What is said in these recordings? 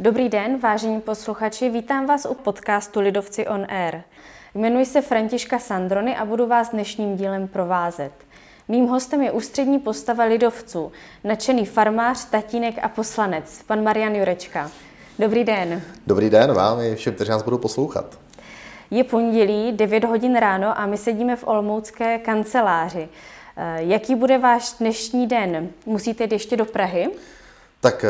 Dobrý den, vážení posluchači, vítám vás u podcastu Lidovci on Air. Jmenuji se Františka Sandrony a budu vás dnešním dílem provázet. Mým hostem je ústřední postava lidovců, nadšený farmář, tatínek a poslanec, pan Marian Jurečka. Dobrý den. Dobrý den vám i všem, kteří nás budou poslouchat. Je pondělí, 9 hodin ráno a my sedíme v Olmoucké kanceláři. Eh, jaký bude váš dnešní den? Musíte jít ještě do Prahy? Tak eh,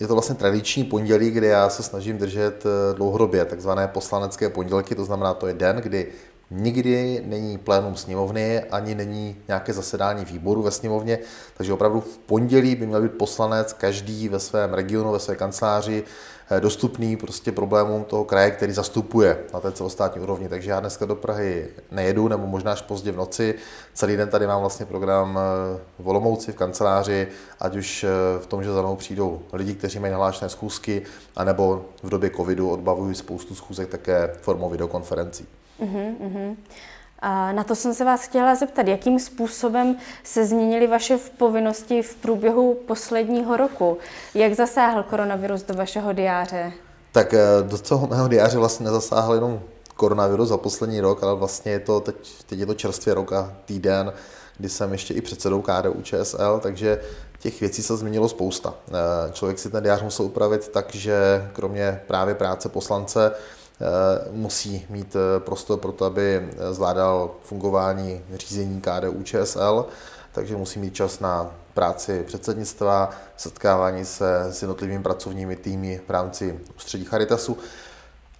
je to vlastně tradiční pondělí, kdy já se snažím držet eh, dlouhodobě takzvané poslanecké pondělky, to znamená, to je den, kdy nikdy není plénum sněmovny, ani není nějaké zasedání výboru ve sněmovně, takže opravdu v pondělí by měl být poslanec každý ve svém regionu, ve své kanceláři eh, dostupný prostě problémům toho kraje, který zastupuje na té celostátní úrovni. Takže já dneska do Prahy nejedu, nebo možná až pozdě v noci. Celý den tady mám vlastně program eh, v Olomouci, v kanceláři, ať už eh, v tom, že za mnou přijdou lidi, kteří mají nahlášené schůzky, anebo v době covidu odbavují spoustu schůzek také formou videokonferencí. Uh-huh, uh-huh. A na to jsem se vás chtěla zeptat, jakým způsobem se změnily vaše povinnosti v průběhu posledního roku? Jak zasáhl koronavirus do vašeho diáře? Tak eh, do toho mého diáře vlastně nezasáhl jenom koronavirus za poslední rok, ale vlastně je to teď, teď je to čerstvě rok a týden, kdy jsem ještě i předsedou KDU ČSL, takže těch věcí se změnilo spousta. Eh, člověk si ten diář musel upravit tak, že kromě právě práce poslance musí mít eh, prostor pro to, aby eh, zvládal fungování řízení KDU ČSL, takže musí mít čas na práci předsednictva, setkávání se s jednotlivými pracovními týmy v rámci ústředí Charitasu.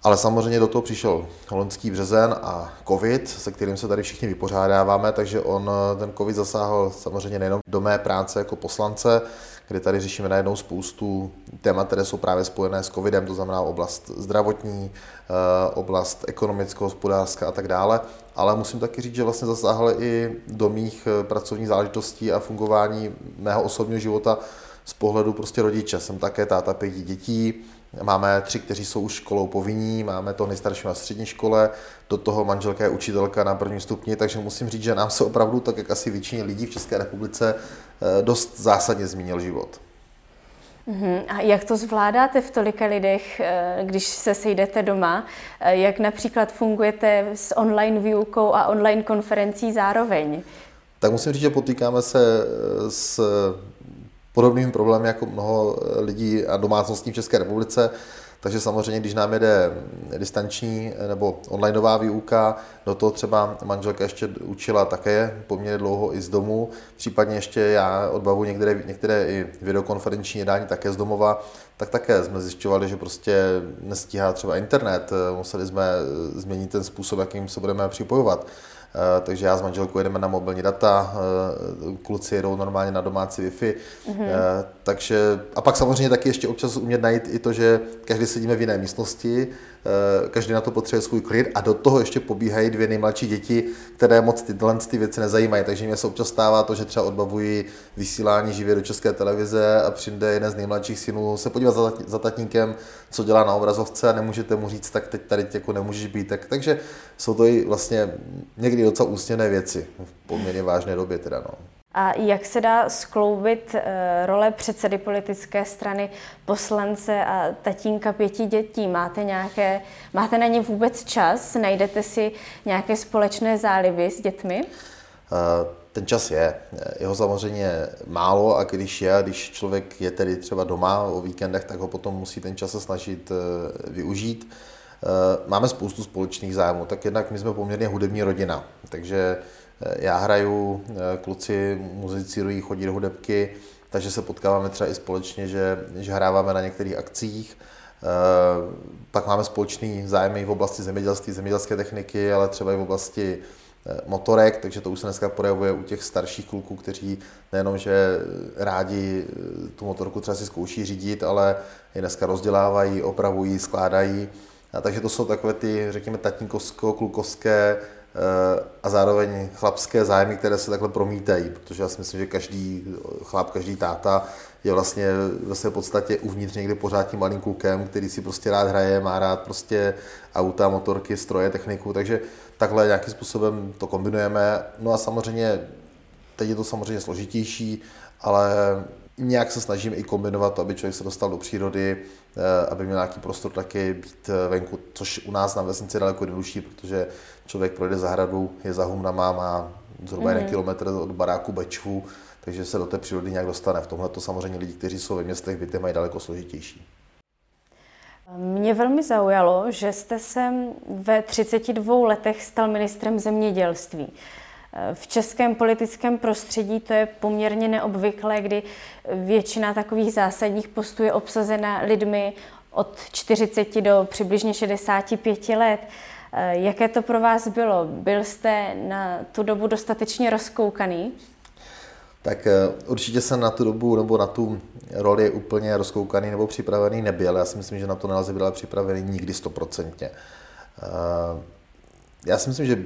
Ale samozřejmě do toho přišel holandský březen a covid, se kterým se tady všichni vypořádáváme, takže on ten covid zasáhl samozřejmě nejenom do mé práce jako poslance, kde tady řešíme najednou spoustu témat, které jsou právě spojené s covidem, to znamená oblast zdravotní, eh, oblast ekonomicko-hospodářská a tak dále. Ale musím taky říct, že vlastně zasáhl i do mých eh, pracovních záležitostí a fungování mého osobního života z pohledu prostě rodiče. Jsem také táta pěti dětí, Máme tři, kteří jsou už školou povinní, máme to nejstarší na střední škole, do toho manželka je učitelka na prvním stupni, takže musím říct, že nám se opravdu, tak jak asi většině lidí v České republice, eh, dost zásadně změnil život. Uh-huh. A jak to zvládáte v tolika lidech, eh, když se sejdete doma? Eh, jak například fungujete s online výukou a online konferencí zároveň? Tak musím říct, že potýkáme se s podobnými problémy jako mnoho lidí a domácností v České republice. Takže samozřejmě, když nám jede distanční nebo onlineová výuka, do toho třeba manželka ještě učila také poměrně dlouho i z domu, případně ještě já odbavu některé, některé i videokonferenční jednání také z domova, tak také jsme zjišťovali, že prostě nestíhá třeba internet, museli jsme změnit ten způsob, jakým se budeme připojovat. Eh, takže já s manželkou jedeme na mobilní data, eh, kluci jedou normálně na domácí Wi-Fi, mm-hmm. takže a pak samozřejmě taky ještě občas umět najít i to, že každý sedíme v jiné místnosti, každý na to potřebuje svůj klid a do toho ještě pobíhají dvě nejmladší děti, které moc tyhle ty věci nezajímají, takže mě se občas stává to, že třeba odbavují vysílání živě do české televize a přijde jeden z nejmladších synů se podívat za, za tatínkem, co dělá na obrazovce a nemůžete mu říct, tak teď tady jako nemůžeš být. Tak, takže jsou to i vlastně někdy docela úsměvné věci v poměrně vážné době teda. No. A jak se dá skloubit eh, role předsedy politické strany, poslance a tatínka pěti dětí? Máte, nějaké, máte na ně vůbec čas? Najdete si nějaké společné záliby s dětmi? Eh, ten čas je. Jeho samozřejmě málo a když je, když člověk je tedy třeba doma o víkendech, tak ho potom musí ten čas se snažit eh, využít. Máme spoustu společných zájmů, tak jednak my jsme poměrně hudební rodina, takže já hraju, eh, kluci muzicírují, chodí do hudebky, takže se potkáváme třeba i společně, že, že hráváme na některých akcích. Eh, pak máme společný zájmy v oblasti zemědělství, zemědělské techniky, ale třeba i v oblasti eh, motorek, takže to už se dneska projevuje u těch starších kluků, kteří nejenom, že rádi tu motorku třeba si zkouší řídit, ale i dneska rozdělávají, opravují, skládají. A takže to jsou takové ty, řekněme, tatínkovsko-klukovské a zároveň chlapské zájmy, které se takhle promítají, protože já si myslím, že každý chlap, každý táta je vlastně ve své podstatě uvnitř někde pořád tím malým klukem, který si prostě rád hraje, má rád prostě auta, motorky, stroje, techniku, takže takhle nějakým způsobem to kombinujeme. No a samozřejmě, teď je to samozřejmě složitější, ale nějak se snažím i kombinovat to, aby člověk se dostal do přírody, eh, aby měl nějaký prostor taky být eh, venku, což u nás na vesnici je daleko jednodušší, protože člověk projde zahradu, je za humnama, má zhruba mm-hmm. jeden kilometr od baráku Bečvu, takže se do té přírody nějak dostane. V tomhle to samozřejmě lidi, kteří jsou ve městech, byty mají daleko složitější. Mě velmi zaujalo, že jste se ve 32 letech stal ministrem zemědělství. V českém politickém prostředí to je poměrně neobvyklé, kdy většina takových zásadních postů je obsazena lidmi od 40 do přibližně 65 let. Jaké to pro vás bylo? Byl jste na tu dobu dostatečně rozkoukaný? Tak eh, určitě jsem na tu dobu nebo na tu roli úplně rozkoukaný nebo připravený nebyl. Já si myslím, že na to nelze být připravený nikdy stoprocentně. Eh, já si myslím, že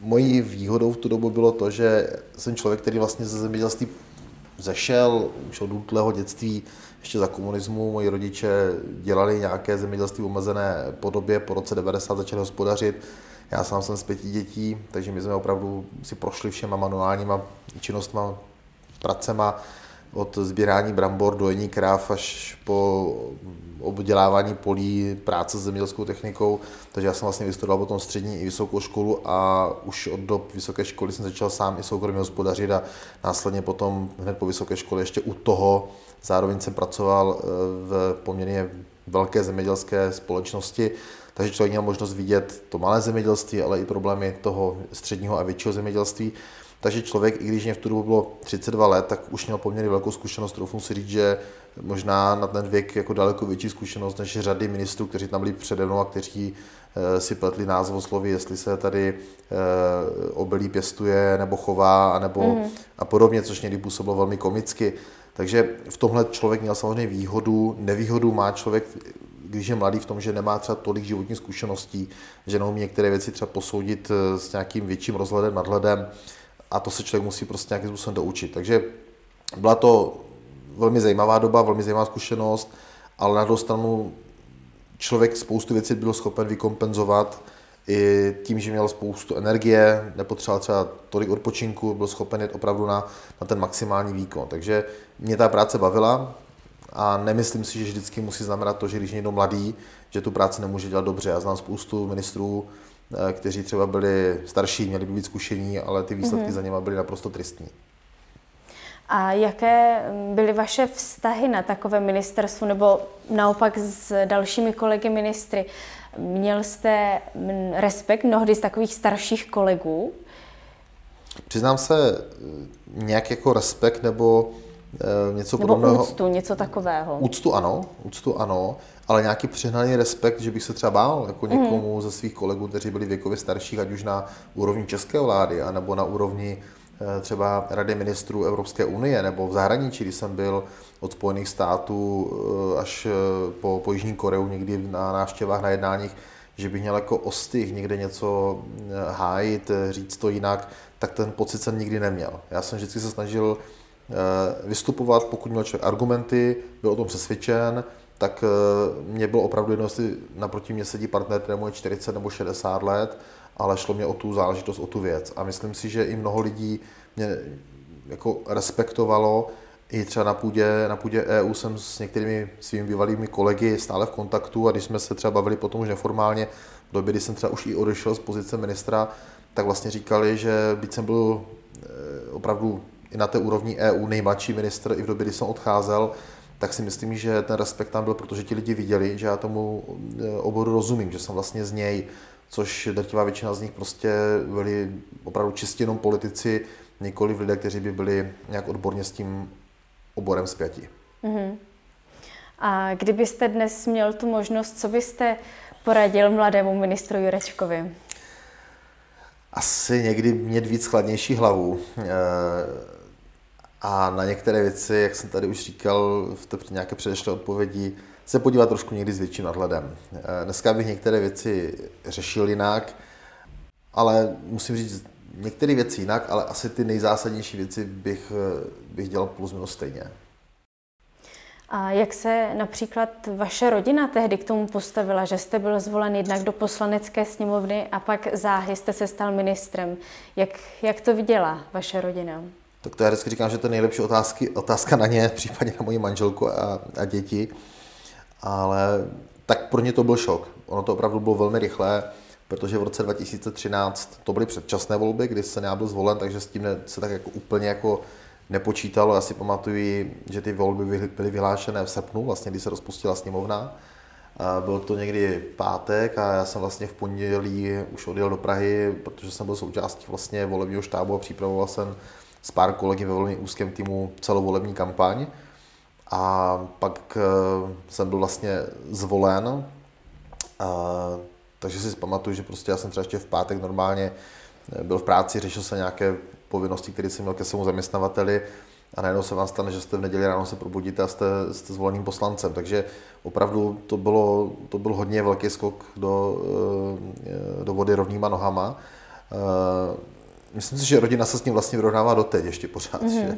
mojí výhodou v tu dobu bylo to, že jsem člověk, který vlastně ze zemědělství zešel už od útlého dětství, ještě za komunismu. Moji rodiče dělali nějaké zemědělství v omezené podobě, po roce 90 začali hospodařit. Já sám jsem z pěti dětí, takže my jsme opravdu si prošli všema manuálníma činnostma, pracema, od sbírání brambor, dojení kráv až po obdělávání polí, práce s zemědělskou technikou, takže já jsem vlastně vystudoval potom střední i vysokou školu a už od dob vysoké školy jsem začal sám i soukromě hospodařit a následně potom hned po vysoké škole ještě u toho zároveň jsem pracoval eh, v poměrně velké zemědělské společnosti, takže člověk měl možnost vidět to malé zemědělství, ale i problémy toho středního a většího zemědělství. Takže člověk, i když mě v tu dobu bylo 32 let, tak už měl poměrně velkou zkušenost. Troufnu si říct, že možná na ten věk jako daleko větší zkušenost než řady ministrů, kteří tam byli přede mnou a kteří eh, si pletli názvosloví, jestli se tady eh, obilí pěstuje nebo chová a, nebo, mm. a podobně, což někdy působilo velmi komicky. Takže v tomhle člověk měl samozřejmě výhodu. Nevýhodu má člověk, když je mladý v tom, že nemá třeba tolik životních zkušeností, že neumí některé věci třeba posoudit eh, s nějakým větším rozhledem, nadhledem a to se člověk musí prostě nějakým způsobem doučit. Takže byla to velmi zajímavá doba, velmi zajímavá zkušenost, ale na druhou stranu člověk spoustu věcí byl schopen vykompenzovat i tím, že měl spoustu energie, nepotřeboval třeba tolik odpočinku, byl schopen jít opravdu na, na ten maximální výkon. Takže mě ta práce bavila a nemyslím si, že vždycky musí znamenat to, že když je někdo mladý, že tu práci nemůže dělat dobře. Já znám spoustu ministrů, kteří třeba byli starší, měli by být zkušení, ale ty výsledky mm-hmm. za něma byly naprosto tristní. A jaké byly vaše vztahy na takové ministerstvu nebo naopak s dalšími kolegy ministry? Měl jste respekt mnohdy z takových starších kolegů? Přiznám se, nějak jako respekt nebo něco nebo podobného. úctu, něco takového. Úctu ano, úctu ano ale nějaký přehnaný respekt, že bych se třeba bál jako mhm. někomu mm. ze svých kolegů, kteří byli věkově starší, ať už na úrovni české vlády, anebo na úrovni eh, třeba Rady ministrů Evropské unie, nebo v zahraničí, když jsem byl od Spojených států eh, až eh, po, po Jižní Koreu někdy na návštěvách, na jednáních, že bych měl jako ostych někde něco hájit, říct to jinak, tak ten pocit jsem nikdy neměl. Já jsem vždycky se snažil vystupovat, pokud měl člověk argumenty, byl o tom přesvědčen, tak eh, mě bylo opravdu jedno, jestli naproti mě sedí partner, kterému je 40 nebo 60 let, ale šlo mě o tu záležitost, o tu věc. A myslím si, že i mnoho lidí mě jako respektovalo, i třeba na půdě, na půdě EU jsem s některými svými bývalými kolegy stále v kontaktu a když jsme se třeba bavili potom už neformálně, v době, kdy jsem třeba už i odešel z pozice ministra, tak vlastně říkali, že byť jsem byl eh, opravdu i na té úrovni EU nejmladší ministr, i v době, kdy jsem odcházel, tak si myslím, že ten respekt tam byl, protože ti lidi viděli, že já tomu eh, oboru rozumím, že jsem vlastně z něj, což drtivá většina z nich prostě byli opravdu čistě jenom politici, nikoli lidé, kteří by byli nějak odborně s tím oborem zpěti. Mm-hmm. A kdybyste dnes měl tu možnost, co byste poradil mladému ministru Jurečkovi? Asi někdy mít víc chladnější hlavu. E- a na některé věci, jak jsem tady už říkal v té nějaké předešlé odpovědi, se podívat trošku někdy s větším nadhledem. Eh, dneska bych některé věci řešil jinak, ale musím říct některé věci jinak, ale asi ty nejzásadnější věci bych, eh, bych dělal plus minus stejně. A jak se například vaše rodina tehdy k tomu postavila, že jste byl zvolen jednak do poslanecké sněmovny a pak záhy jste se stal ministrem? Jak, jak to viděla vaše rodina? Tak to já vždycky říkám, že to je nejlepší otázky, otázka na ně, případně na moji manželku a, a děti. Ale tak pro ně to byl šok. Ono to opravdu bylo velmi rychlé, protože v roce 2013 to byly předčasné volby, kdy se byl zvolen, takže s tím se tak jako úplně jako nepočítalo. Já si pamatuju, že ty volby byly vyhlášené v srpnu, vlastně když se rozpustila sněmovna. Byl to někdy pátek a já jsem vlastně v pondělí už odjel do Prahy, protože jsem byl součástí vlastně volebního štábu a připravoval jsem s pár kolegy ve velmi úzkém týmu celou volební kampaň. A pak eh, jsem byl vlastně zvolen, takže si pamatuju, že prostě já jsem třeba ještě v pátek normálně eh, byl v práci, řešil se nějaké povinnosti, které jsem měl ke svému zaměstnavateli a najednou se vám stane, že jste v neděli ráno se probudíte a jste, jste zvoleným poslancem. Takže opravdu to bylo, to byl hodně velký skok do, eh, do vody rovnýma nohama. Myslím si, že rodina se s ním vlastně vyrovnává doteď ještě pořád. Mm-hmm.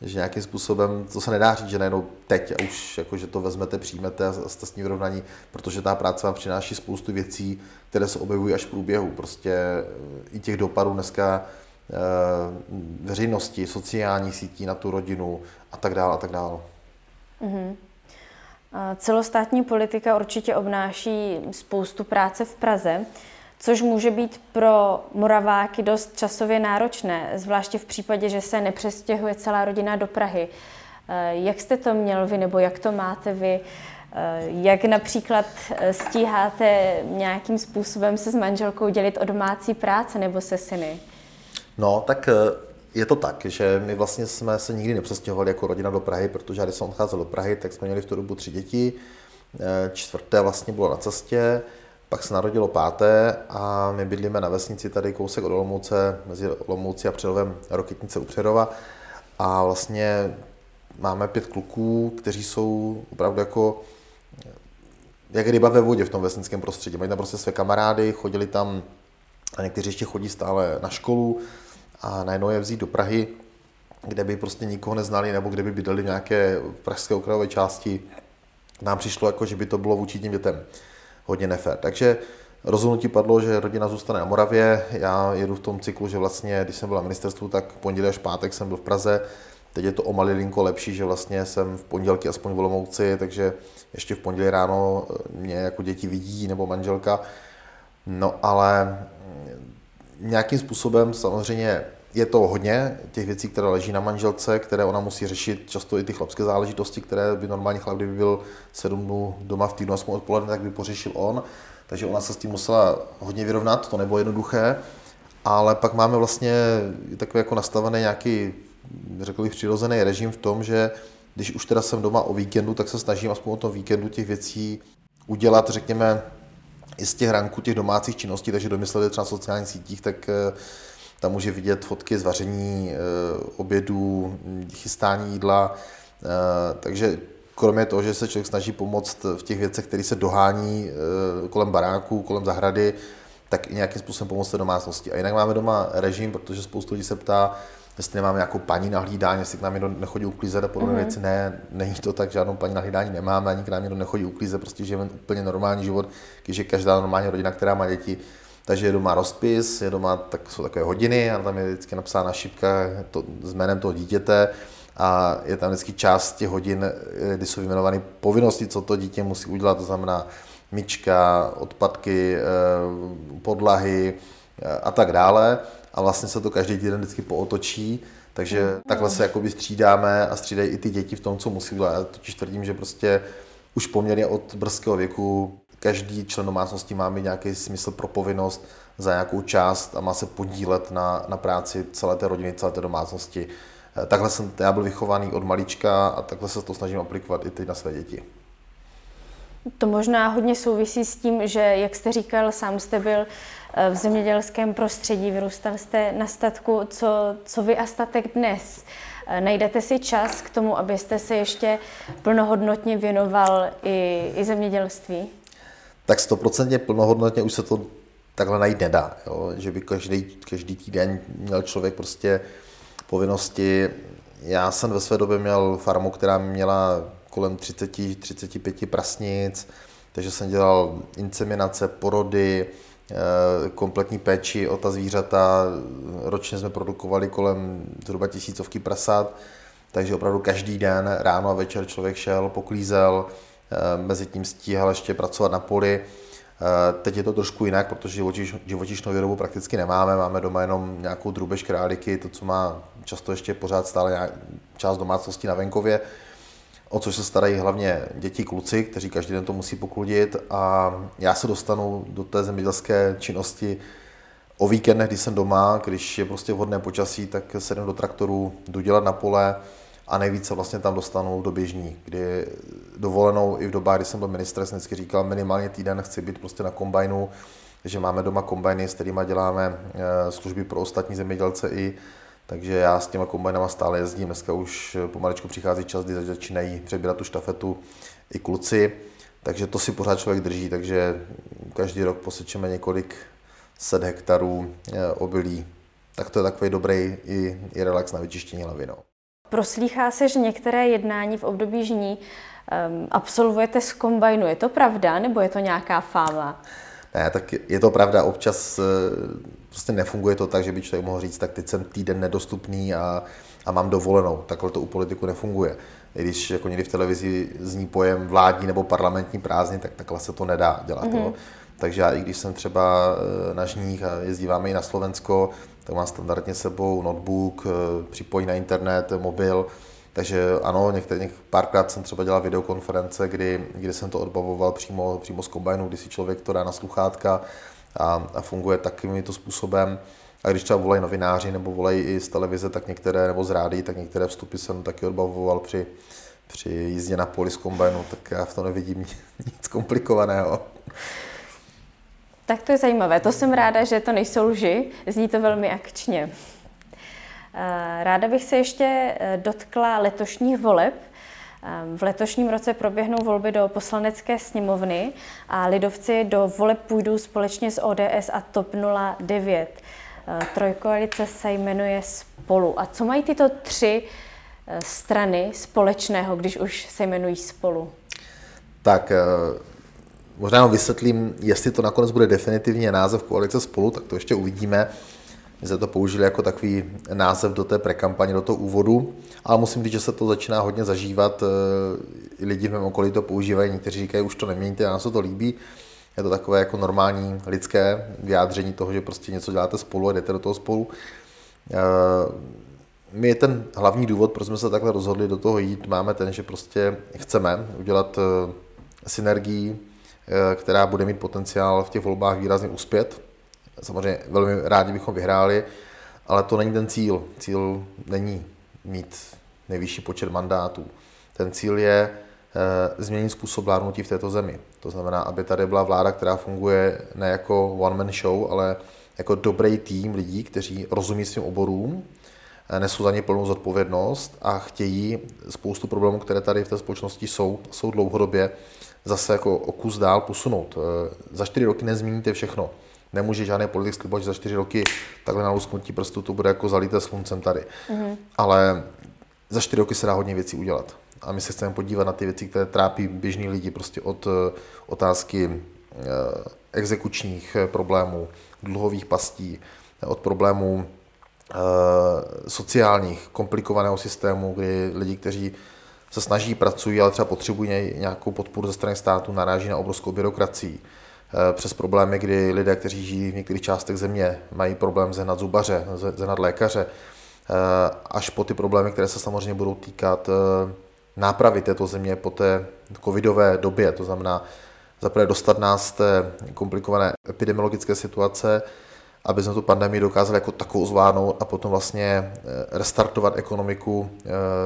Že, že nějakým způsobem, to se nedá říct, že najednou teď a už jako, že to vezmete, přijmete a jste s ním vyrovnaní, protože ta práce vám přináší spoustu věcí, které se objevují až v průběhu. Prostě eh, i těch dopadů dneska veřejnosti, sociální sítí na tu rodinu a tak dále a tak dále. Mm-hmm. Celostátní politika určitě obnáší spoustu práce v Praze což může být pro Moraváky dost časově náročné, zvláště v případě, že se nepřestěhuje celá rodina do Prahy. Eh, jak jste to měl vy, nebo jak to máte vy? Eh, jak například eh, stíháte nějakým způsobem se s manželkou dělit o domácí práce nebo se syny? No, tak je to tak, že my vlastně jsme se nikdy nepřestěhovali jako rodina do Prahy, protože když jsem odcházel do Prahy, tak jsme měli v tu dobu tři děti. Čtvrté vlastně bylo na cestě. Pak se narodilo páté a my bydlíme na vesnici tady kousek od Olomouce, mezi Olomouci a Přerovem Roketnice u Přerova. A vlastně máme pět kluků, kteří jsou opravdu jako jak ryba ve vodě v tom vesnickém prostředí. Mají tam prostě své kamarády, chodili tam a někteří ještě chodí stále na školu a najednou je vzít do Prahy, kde by prostě nikoho neznali nebo kde by bydleli v nějaké pražské okrajové části. Nám přišlo jako, že by to bylo vůči tím dětem hodně nefér. Takže rozhodnutí padlo, že rodina zůstane na Moravě. Já jedu v tom cyklu, že vlastně, když jsem byl na ministerstvu, tak pondělí až pátek jsem byl v Praze. Teď je to o malilinko lepší, že vlastně jsem v pondělky aspoň v Olomouci, takže ještě v pondělí ráno mě jako děti vidí nebo manželka. No ale nějakým způsobem samozřejmě je to hodně těch věcí, které leží na manželce, které ona musí řešit, často i ty chlapské záležitosti, které by normální chlap, kdyby byl sedm dnů doma v týdnu aspoň odpoledne, tak by pořešil on. Takže ona se s tím musela hodně vyrovnat, to nebylo jednoduché. Ale pak máme vlastně takový jako nastavený nějaký, řekl bych, přirozený režim v tom, že když už teda jsem doma o víkendu, tak se snažím aspoň o tom víkendu těch věcí udělat, řekněme, i z těch ranků těch domácích činností, takže domysleli třeba na sociálních sítích, tak eh, tam může vidět fotky z vaření eh, obědů, chystání jídla. Eh, takže kromě toho, že se člověk snaží pomoct v těch věcech, které se dohání kolem baráku, kolem zahrady, tak i nějakým způsobem pomoct domácnosti. A jinak máme doma režim, protože spoustu lidí se ptá, jestli nemáme nějakou paní na hlídání, jestli k nám někdo nechodí uklízet a podobné mm-hmm. věci. Ne, není to tak, žádnou paní na hlídání nemáme, ani k nám někdo nechodí uklízet, prostě žijeme úplně normální život, když je každá normální rodina, která má děti, takže je doma rozpis, je doma, tak jsou takové hodiny a tam je vždycky napsána šipka to, s jménem toho dítěte a je tam vždycky část těch hodin, kdy jsou vyjmenovány povinnosti, co to dítě musí udělat, to znamená myčka, odpadky, eh, podlahy eh, a tak dále. A vlastně se to každý týden vždycky pootočí, takže takhle se jakoby střídáme a střídají i ty děti v tom, co musí udělat. Já totiž tvrdím, že prostě už poměrně od brzkého věku každý člen domácnosti má mít nějaký smysl pro povinnost za nějakou část a má se podílet na, na práci celé té rodiny, celé té domácnosti. Eh, takhle jsem já byl vychovaný od malička a takhle se to snažím aplikovat i teď na své děti. To možná hodně souvisí s tím, že, jak jste říkal, sám jste byl eh, v zemědělském prostředí, vyrůstal jste na statku, co, co vy a statek dnes. Eh, najdete si čas k tomu, abyste se ještě plnohodnotně věnoval i, i zemědělství? tak stoprocentně plnohodnotně už se to takhle najít nedá. Jo? Že by každý, každý týden měl člověk prostě povinnosti. Já jsem ve své době měl farmu, která měla kolem 30-35 prasnic, takže jsem dělal inseminace, porody, eh, kompletní péči o ta zvířata. Ročně jsme produkovali kolem zhruba tisícovky prasat, takže opravdu každý den, ráno a večer člověk šel, poklízel, eh, mezi tím stíhal ještě pracovat na poli. Eh, teď je to trošku jinak, protože živočiš, živočišnou výrobu prakticky nemáme, máme doma jenom nějakou drůbež králiky, to, co má často ještě pořád stále část domácnosti na venkově, o což se starají hlavně děti, kluci, kteří každý den to musí pokludit a já se dostanu do té zemědělské činnosti o víkendech, když jsem doma, když je prostě vhodné počasí, tak se jdem do traktoru, jdu dělat na pole, a nejvíce vlastně tam dostanou do běžní, kdy dovolenou i v dobách, kdy jsem byl ministr, jsem vždycky říkal, minimálně týden chci být prostě na kombajnu, že máme doma kombajny, s kterými děláme eh, služby pro ostatní zemědělce i, takže já s těma kombajnama stále jezdím. Dneska už pomaličku přichází čas, kdy začínají přebírat tu štafetu i kluci, takže to si pořád člověk drží, takže každý rok posečeme několik set hektarů eh, obilí. Tak to je takový dobrý i, i relax na vyčištění hlavy. No. Proslýchá se, že některé jednání v období žní um, absolvujete z kombajnu. Je to pravda, nebo je to nějaká fáma? Ne, tak je to pravda. Občas eh, prostě nefunguje to tak, že by člověk mohl říct, tak teď jsem týden nedostupný a, a mám dovolenou. Takhle to u politiku nefunguje. I když jako někdy v televizi zní pojem vládní nebo parlamentní prázdnin, tak takhle se to nedá dělat. Mm-hmm. Takže já, i když jsem třeba eh, na žních a jezdíváme i na Slovensko, tak mám standardně sebou notebook, eh, připojení na internet, mobil, takže ano, některý, párkrát jsem třeba dělal videokonference, kdy, kdy jsem to odbavoval přímo, přímo z kombajnu, kdy si člověk to dá na sluchátka a, a funguje takovýmto způsobem. A když třeba volají novináři nebo volají i z televize, tak některé, nebo z rádií, tak některé vstupy jsem taky odbavoval při, při jízdě na poli z kombajnu, tak já v tom nevidím nic komplikovaného. Tak to je zajímavé. To jsem ráda, že to nejsou lži. Zní to velmi akčně. Eh, ráda bych se ještě eh, dotkla letošních voleb. Eh, v letošním roce proběhnou volby do poslanecké sněmovny a lidovci do voleb půjdou společně s ODS a TOP 09. Trojkoalice se jmenuje Spolu. A co mají tyto tři strany společného, když už se jmenují Spolu? Tak Možná vysvětlím, jestli to nakonec bude definitivně název koalice spolu, tak to ještě uvidíme. My jsme to použili jako takový název do té prekampaně, do toho úvodu, ale musím říct, že se to začíná hodně zažívat. I lidi v mém okolí to používají, někteří říkají, už to neměníte, nám se to líbí. Je to takové jako normální lidské vyjádření toho, že prostě něco děláte spolu a jdete do toho spolu. My ten hlavní důvod, proč jsme se takhle rozhodli do toho jít, máme ten, že prostě chceme udělat synergii Eh, která bude mít potenciál v těch volbách výrazně uspět. Samozřejmě velmi rádi bychom vyhráli, ale to není ten cíl. Cíl není mít nejvyšší počet mandátů. Ten cíl je e, změnit způsob vládnutí v této zemi. To znamená, aby tady byla vláda, která funguje ne jako one-man show, ale jako dobrý tým lidí, kteří rozumí svým oborům, eh, nesou za ně plnou zodpovědnost a chtějí spoustu problémů, které tady v té společnosti jsou, jsou dlouhodobě, zase jako o kus dál posunout. Eh, za čtyři roky nezmíníte všechno. Nemůže žádný politik slibovat, že za čtyři roky takhle na lusknutí prstu to bude jako zalité sluncem tady. Mm-hmm. Ale za čtyři roky se dá hodně věcí udělat. A my se chceme podívat na ty věci, které trápí běžní lidi, prostě od eh, otázky eh, exekučních problémů, dluhových pastí, od problémů sociálních, komplikovaného systému, kdy lidi, kteří se snaží, pracují, ale třeba potřebují nějakou podporu ze strany státu, naráží na obrovskou byrokracii. Eh, přes problémy, kdy lidé, kteří žijí v některých částech země, mají problém zehnat zubaře, zehnat lékaře, eh, až po ty problémy, které se samozřejmě budou týkat eh, nápravy této země po té covidové době, to znamená zaprvé dostat nás z té komplikované epidemiologické situace, aby jsme tu pandemii dokázali jako takovou zvládnout a potom vlastně restartovat ekonomiku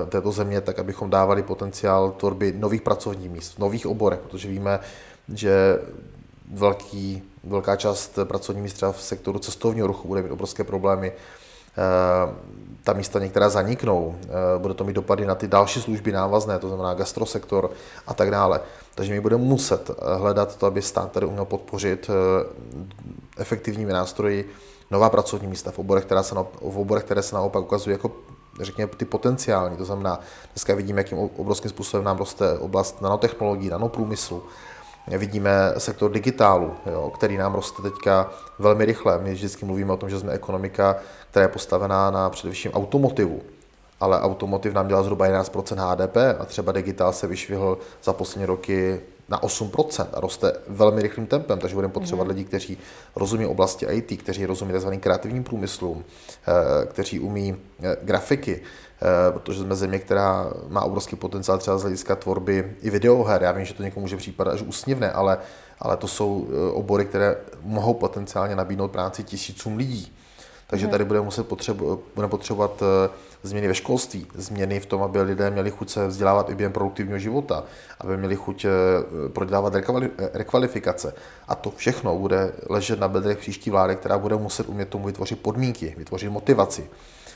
této země tak, abychom dávali potenciál tvorby nových pracovních míst, nových oborech, protože víme, že velký, velká část pracovních míst třeba v sektoru cestovního ruchu bude mít obrovské problémy. Eh, ta místa některá zaniknou, bude to mít dopady na ty další služby návazné, to znamená gastrosektor a tak dále. Takže my budeme muset hledat to, aby stát tady uměl podpořit efektivními nástroji nová pracovní místa v oborech, která se na, v oborech, které se naopak ukazují jako řekněme, ty potenciální. To znamená, dneska vidíme, jakým obrovským způsobem nám roste oblast nanotechnologií, nanoprůmyslu. Vidíme sektor digitálu, jo, který nám roste teďka velmi rychle. My vždycky mluvíme o tom, že jsme ekonomika, která je postavená na především automotivu ale automotiv nám dělá zhruba 11% HDP a třeba digitál se vyšvihl za poslední roky na 8% a roste velmi rychlým tempem, takže budeme potřebovat mm. lidi, kteří rozumí oblasti IT, kteří rozumí tzv. kreativním průmyslům, eh, kteří umí eh, grafiky, protože jsme země, která má obrovský potenciál třeba z hlediska tvorby i videoher. Já vím, že to někomu může připadat až úsměvné, ale, ale to jsou obory, které mohou potenciálně nabídnout práci tisícům lidí. Takže tady budeme muset potřebu, budeme potřebovat eh, změny ve školství, změny v tom, aby lidé měli chuť se vzdělávat i během produktivního života, aby měli chuť eh, prodělávat rekvalifikace. A to všechno bude ležet na bedrech příští vlády, která bude muset umět tomu vytvořit podmínky, vytvořit motivaci.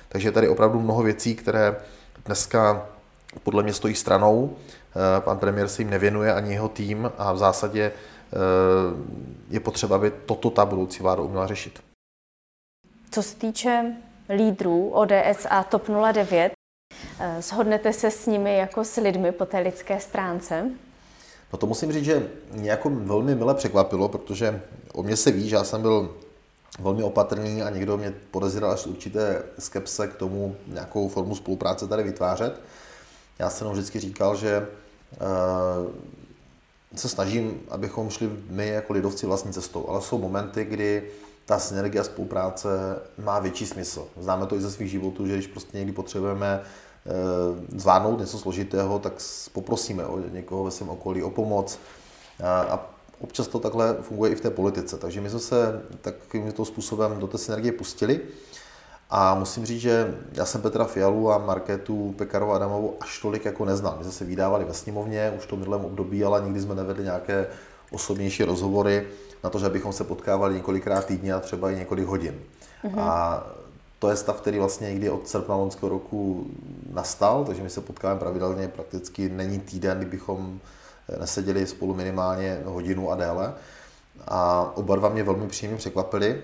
Takže je tady opravdu mnoho věcí, které dneska podle mě stojí stranou. Eh, pan premiér se jim nevěnuje ani jeho tým a v zásadě je potřeba, aby toto ta budoucí vláda uměla řešit. Co se týče lídrů ODS a TOP 09, eh, shodnete se s nimi jako s lidmi po té lidské stránce? No to musím říct, že mě jako velmi mile překvapilo, protože o mě se ví, že já jsem byl velmi opatrný a někdo mě podezíral až určité skepse k tomu nějakou formu spolupráce tady vytvářet. Já jsem vždycky říkal, že uh, se snažím, abychom šli my jako lidovci vlastní cestou, ale jsou momenty, kdy ta synergie a spolupráce má větší smysl. Známe to i ze svých životů, že když prostě někdy potřebujeme eh, zvládnout něco složitého, tak poprosíme o někoho ve svém okolí o pomoc. A občas to takhle funguje i v té politice. Takže my jsme se takovým způsobem do té synergie pustili. A musím říct, že já jsem Petra Fialu a Marketu Pekarovou Adamovou až tolik jako neznám. My jsme se vydávali ve sněmovně už v tom minulém období, ale nikdy jsme nevedli nějaké osobnější rozhovory na to, že bychom se potkávali několikrát týdně a třeba i několik hodin. Mm-hmm. A to je stav, který vlastně někdy od srpna loňského roku nastal, takže my se potkáváme pravidelně, prakticky není týden, kdybychom neseděli spolu minimálně hodinu a déle. A oba dva mě velmi příjemně překvapili.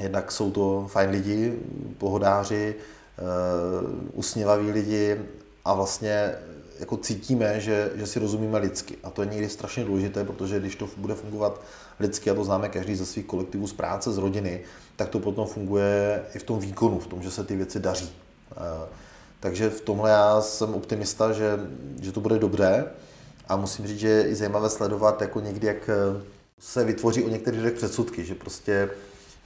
Jednak jsou to fajn lidi, pohodáři, uh, usměvaví lidi a vlastně jako cítíme, že, že si rozumíme lidsky. A to je někdy strašně důležité, protože když to bude fungovat lidsky, a to známe každý ze svých kolektivů z práce, z rodiny, tak to potom funguje i v tom výkonu, v tom, že se ty věci daří. Eh, takže v tomhle já jsem optimista, že, že to bude dobré a musím říct, že je i zajímavé sledovat jako někdy, jak eh, se vytvoří o některých lidech předsudky, že prostě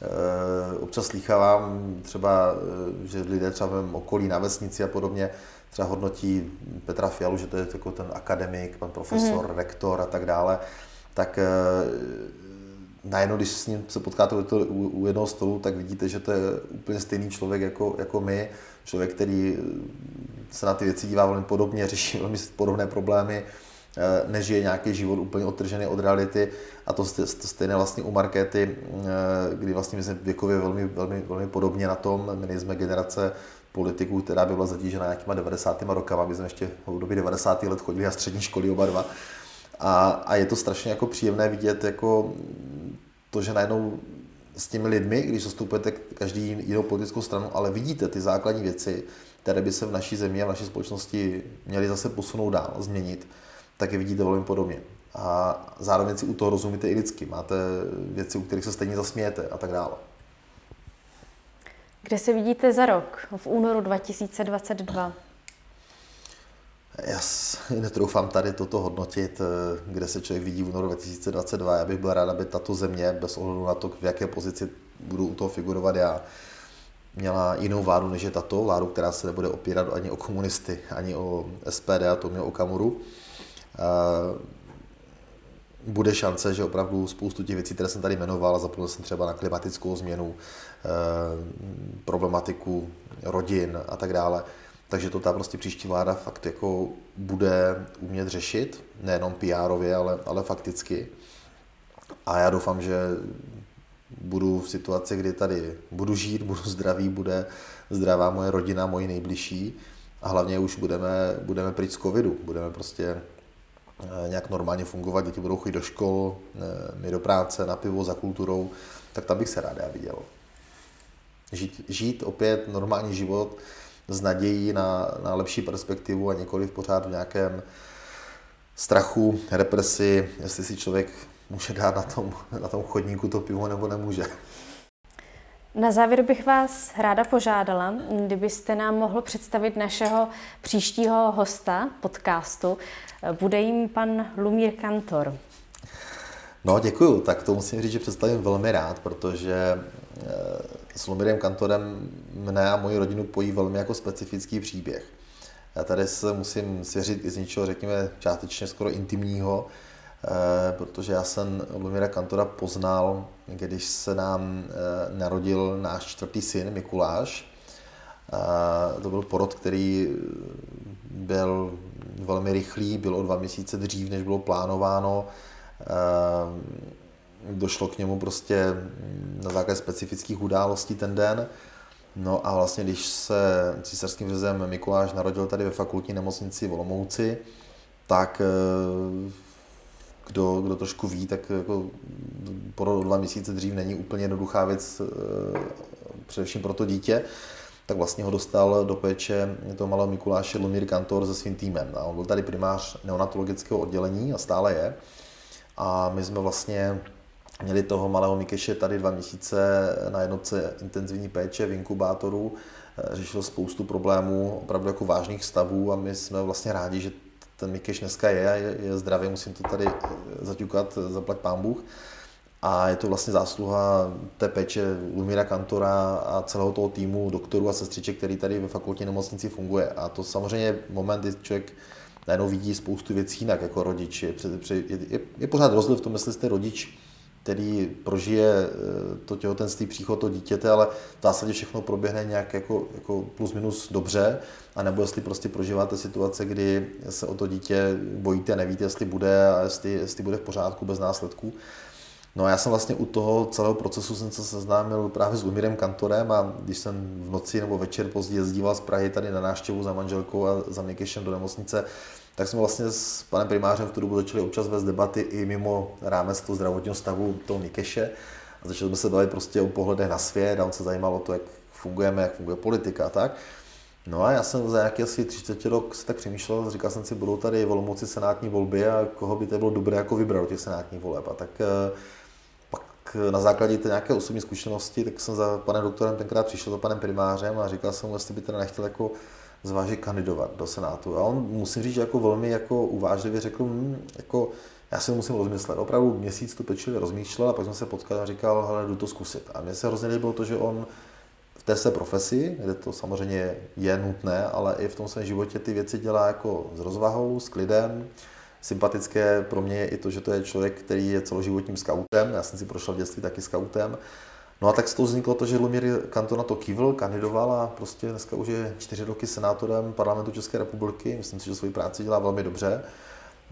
Eh, občas slýchávám třeba, eh, že lidé třeba v mém okolí na vesnici a podobně třeba hodnotí Petra Fialu, že to je jako ten akademik, pan profesor, mm-hmm. rektor a tak dále, tak najednou, když s ním se potkáte u jednoho stolu, tak vidíte, že to je úplně stejný člověk jako, jako my, člověk, který se na ty věci dívá velmi podobně, řeší velmi podobné problémy, nežije nějaký život úplně odtržený od reality a to stejné vlastně u Markety, eh, kdy vlastně my jsme věkově velmi, velmi, velmi podobně na tom, my nejsme generace politiků, která by byla zatížena nějakýma 90. rokama, my jsme ještě v době 90. let chodili na střední školy oba dva. A, a je to strašně jako příjemné vidět jako to, že najednou s těmi lidmi, když zastupujete každý jinou politickou stranu, ale vidíte ty základní věci, které by se v naší zemi a v naší společnosti měly zase posunout dál, změnit, tak je vidíte velmi podobně. A zároveň si u toho rozumíte i lidsky. Máte věci, u kterých se stejně zasmějete a tak dále. Kde se vidíte za rok, v únoru 2022? Já si netroufám tady toto hodnotit, eh, kde se člověk vidí v únoru 2022. Já bych byl rád, aby tato země, bez ohledu na to, v jaké pozici budu u toho figurovat já, měla jinou vládu, než je tato, vládu, která se nebude opírat ani o komunisty, ani o SPD a to mě o Kamuru bude šance, že opravdu spoustu těch věcí, které jsem tady jmenoval, zapomněl jsem třeba na klimatickou změnu, eh, problematiku rodin a tak dále, takže to ta prostě příští vláda fakt jako bude umět řešit, nejenom pr ale, ale fakticky. A já doufám, že budu v situaci, kdy tady budu žít, budu zdravý, bude zdravá moje rodina, moji nejbližší a hlavně už budeme, budeme pryč z covidu, budeme prostě Eh, nějak normálně fungovat, děti budou chodit do škol, eh, my do práce, na pivo, za kulturou, tak tam bych se rád já viděl. Žít, žít opět normální život, s nadějí na, na lepší perspektivu a nikoli pořád v nějakém strachu, represi, jestli si člověk může dát na tom, na tom chodníku to pivo nebo nemůže. Na závěr bych vás ráda požádala, kdybyste nám mohl představit našeho příštího hosta podcastu. Bude jim pan Lumír Kantor. No, děkuju. Tak to musím říct, že představím velmi rád, protože eh, s Lumírem Kantorem mne a moji rodinu pojí velmi jako specifický příběh. Já tady se musím svěřit i z něčeho, řekněme, částečně skoro intimního, protože já jsem Lumíra Kantora poznal, když se nám eh, narodil náš čtvrtý syn Mikuláš. Eh, to byl porod, který byl velmi rychlý, byl o dva měsíce dřív, než bylo plánováno. Došlo k němu prostě na základě specifických událostí ten den. No a vlastně, když se císařským řezem Mikuláš narodil tady ve fakultní nemocnici v Olomouci, tak kdo, kdo trošku ví, tak jako po dva měsíce dřív není úplně jednoduchá věc, eh, především pro to dítě, tak vlastně ho dostal do péče toho malého Mikuláše Lumír Kantor se svým týmem. A on byl tady primář neonatologického oddělení a stále je. A my jsme vlastně měli toho malého Mikeše tady dva měsíce na jednotce intenzivní péče v inkubátoru, eh, řešil spoustu problémů, opravdu jako vážných stavů a my jsme vlastně rádi, že ten Mikeš dneska je, je, je zdravý, musím to tady eh, zaťukat, eh, zaplať pán Bůh. A je to vlastně zásluha té péče Lumíra Kantora a celého toho týmu doktorů a sestřiček, který tady ve fakultní nemocnici funguje. A to samozřejmě je moment, kdy člověk najednou vidí spoustu věcí jinak jako rodič. Je, je, je, je pořád rozdíl v tom, jestli jste rodič který prožije eh, to těhotenství, příchod to dítěte, ale v zásadě všechno proběhne nějak jako, jako plus minus dobře, a nebo jestli prostě prožíváte situace, kdy se o to dítě bojíte, nevíte, jestli bude a jestli, jestli bude v pořádku bez následků. No a já jsem vlastně u toho celého procesu jsem se seznámil právě s Lumírem Kantorem a když jsem v noci nebo večer později jezdíval z Prahy tady na návštěvu za manželkou a za Mikešem do nemocnice, tak jsme vlastně s panem primářem v tu dobu začali občas vést debaty i mimo rámec toho zdravotního stavu toho Mikeše. A začali jsme se bavit prostě o pohledech na svět a on se zajímal o to, jak fungujeme, jak funguje politika a tak. No a já jsem za nějaký asi 30 rok si tak přemýšlel, říkal jsem si, budou tady volmoci senátní volby a koho by to bylo dobré jako vybrat do těch senátních voleb. A tak eh, pak na základě té nějaké osobní zkušenosti, tak jsem za panem doktorem tenkrát přišel, za panem primářem a říkal jsem mu, jestli by teda nechtěl jako zvážit kandidovat do Senátu. A on, musím říct, že jako velmi jako uvážlivě řekl, hm, jako, já si musím rozmyslet. Opravdu měsíc tu pečlivě rozmýšlel a pak jsme se potkali a říkal, hele, jdu to zkusit. A mně se hrozně líbilo to, že on v té své profesi, kde to samozřejmě je nutné, ale i v tom svém životě ty věci dělá jako s rozvahou, s klidem. Sympatické pro mě je i to, že to je člověk, který je celoživotním skautem. Já jsem si prošel v dětství taky skautem No a tak z toho vzniklo to, že Lumír Kantor na to kývl, kandidoval a prostě dneska už je čtyři roky senátorem parlamentu České republiky. Myslím si, že svoji práci dělá velmi dobře.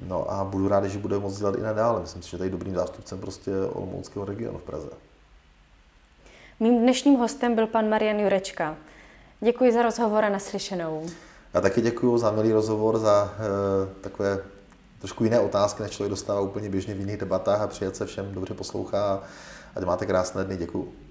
No a budu rád, že bude moct dělat i nadále. Myslím si, že tady dobrým zástupcem prostě Olomouckého regionu v Praze. Mým dnešním hostem byl pan Marian Jurečka. Děkuji za rozhovor a naslyšenou. Já taky děkuji za milý rozhovor, za e, takové trošku jiné otázky, než člověk dostává úplně běžně v jiných debatách a přijat se všem dobře poslouchá. Ať máte krásné dny, děkuji.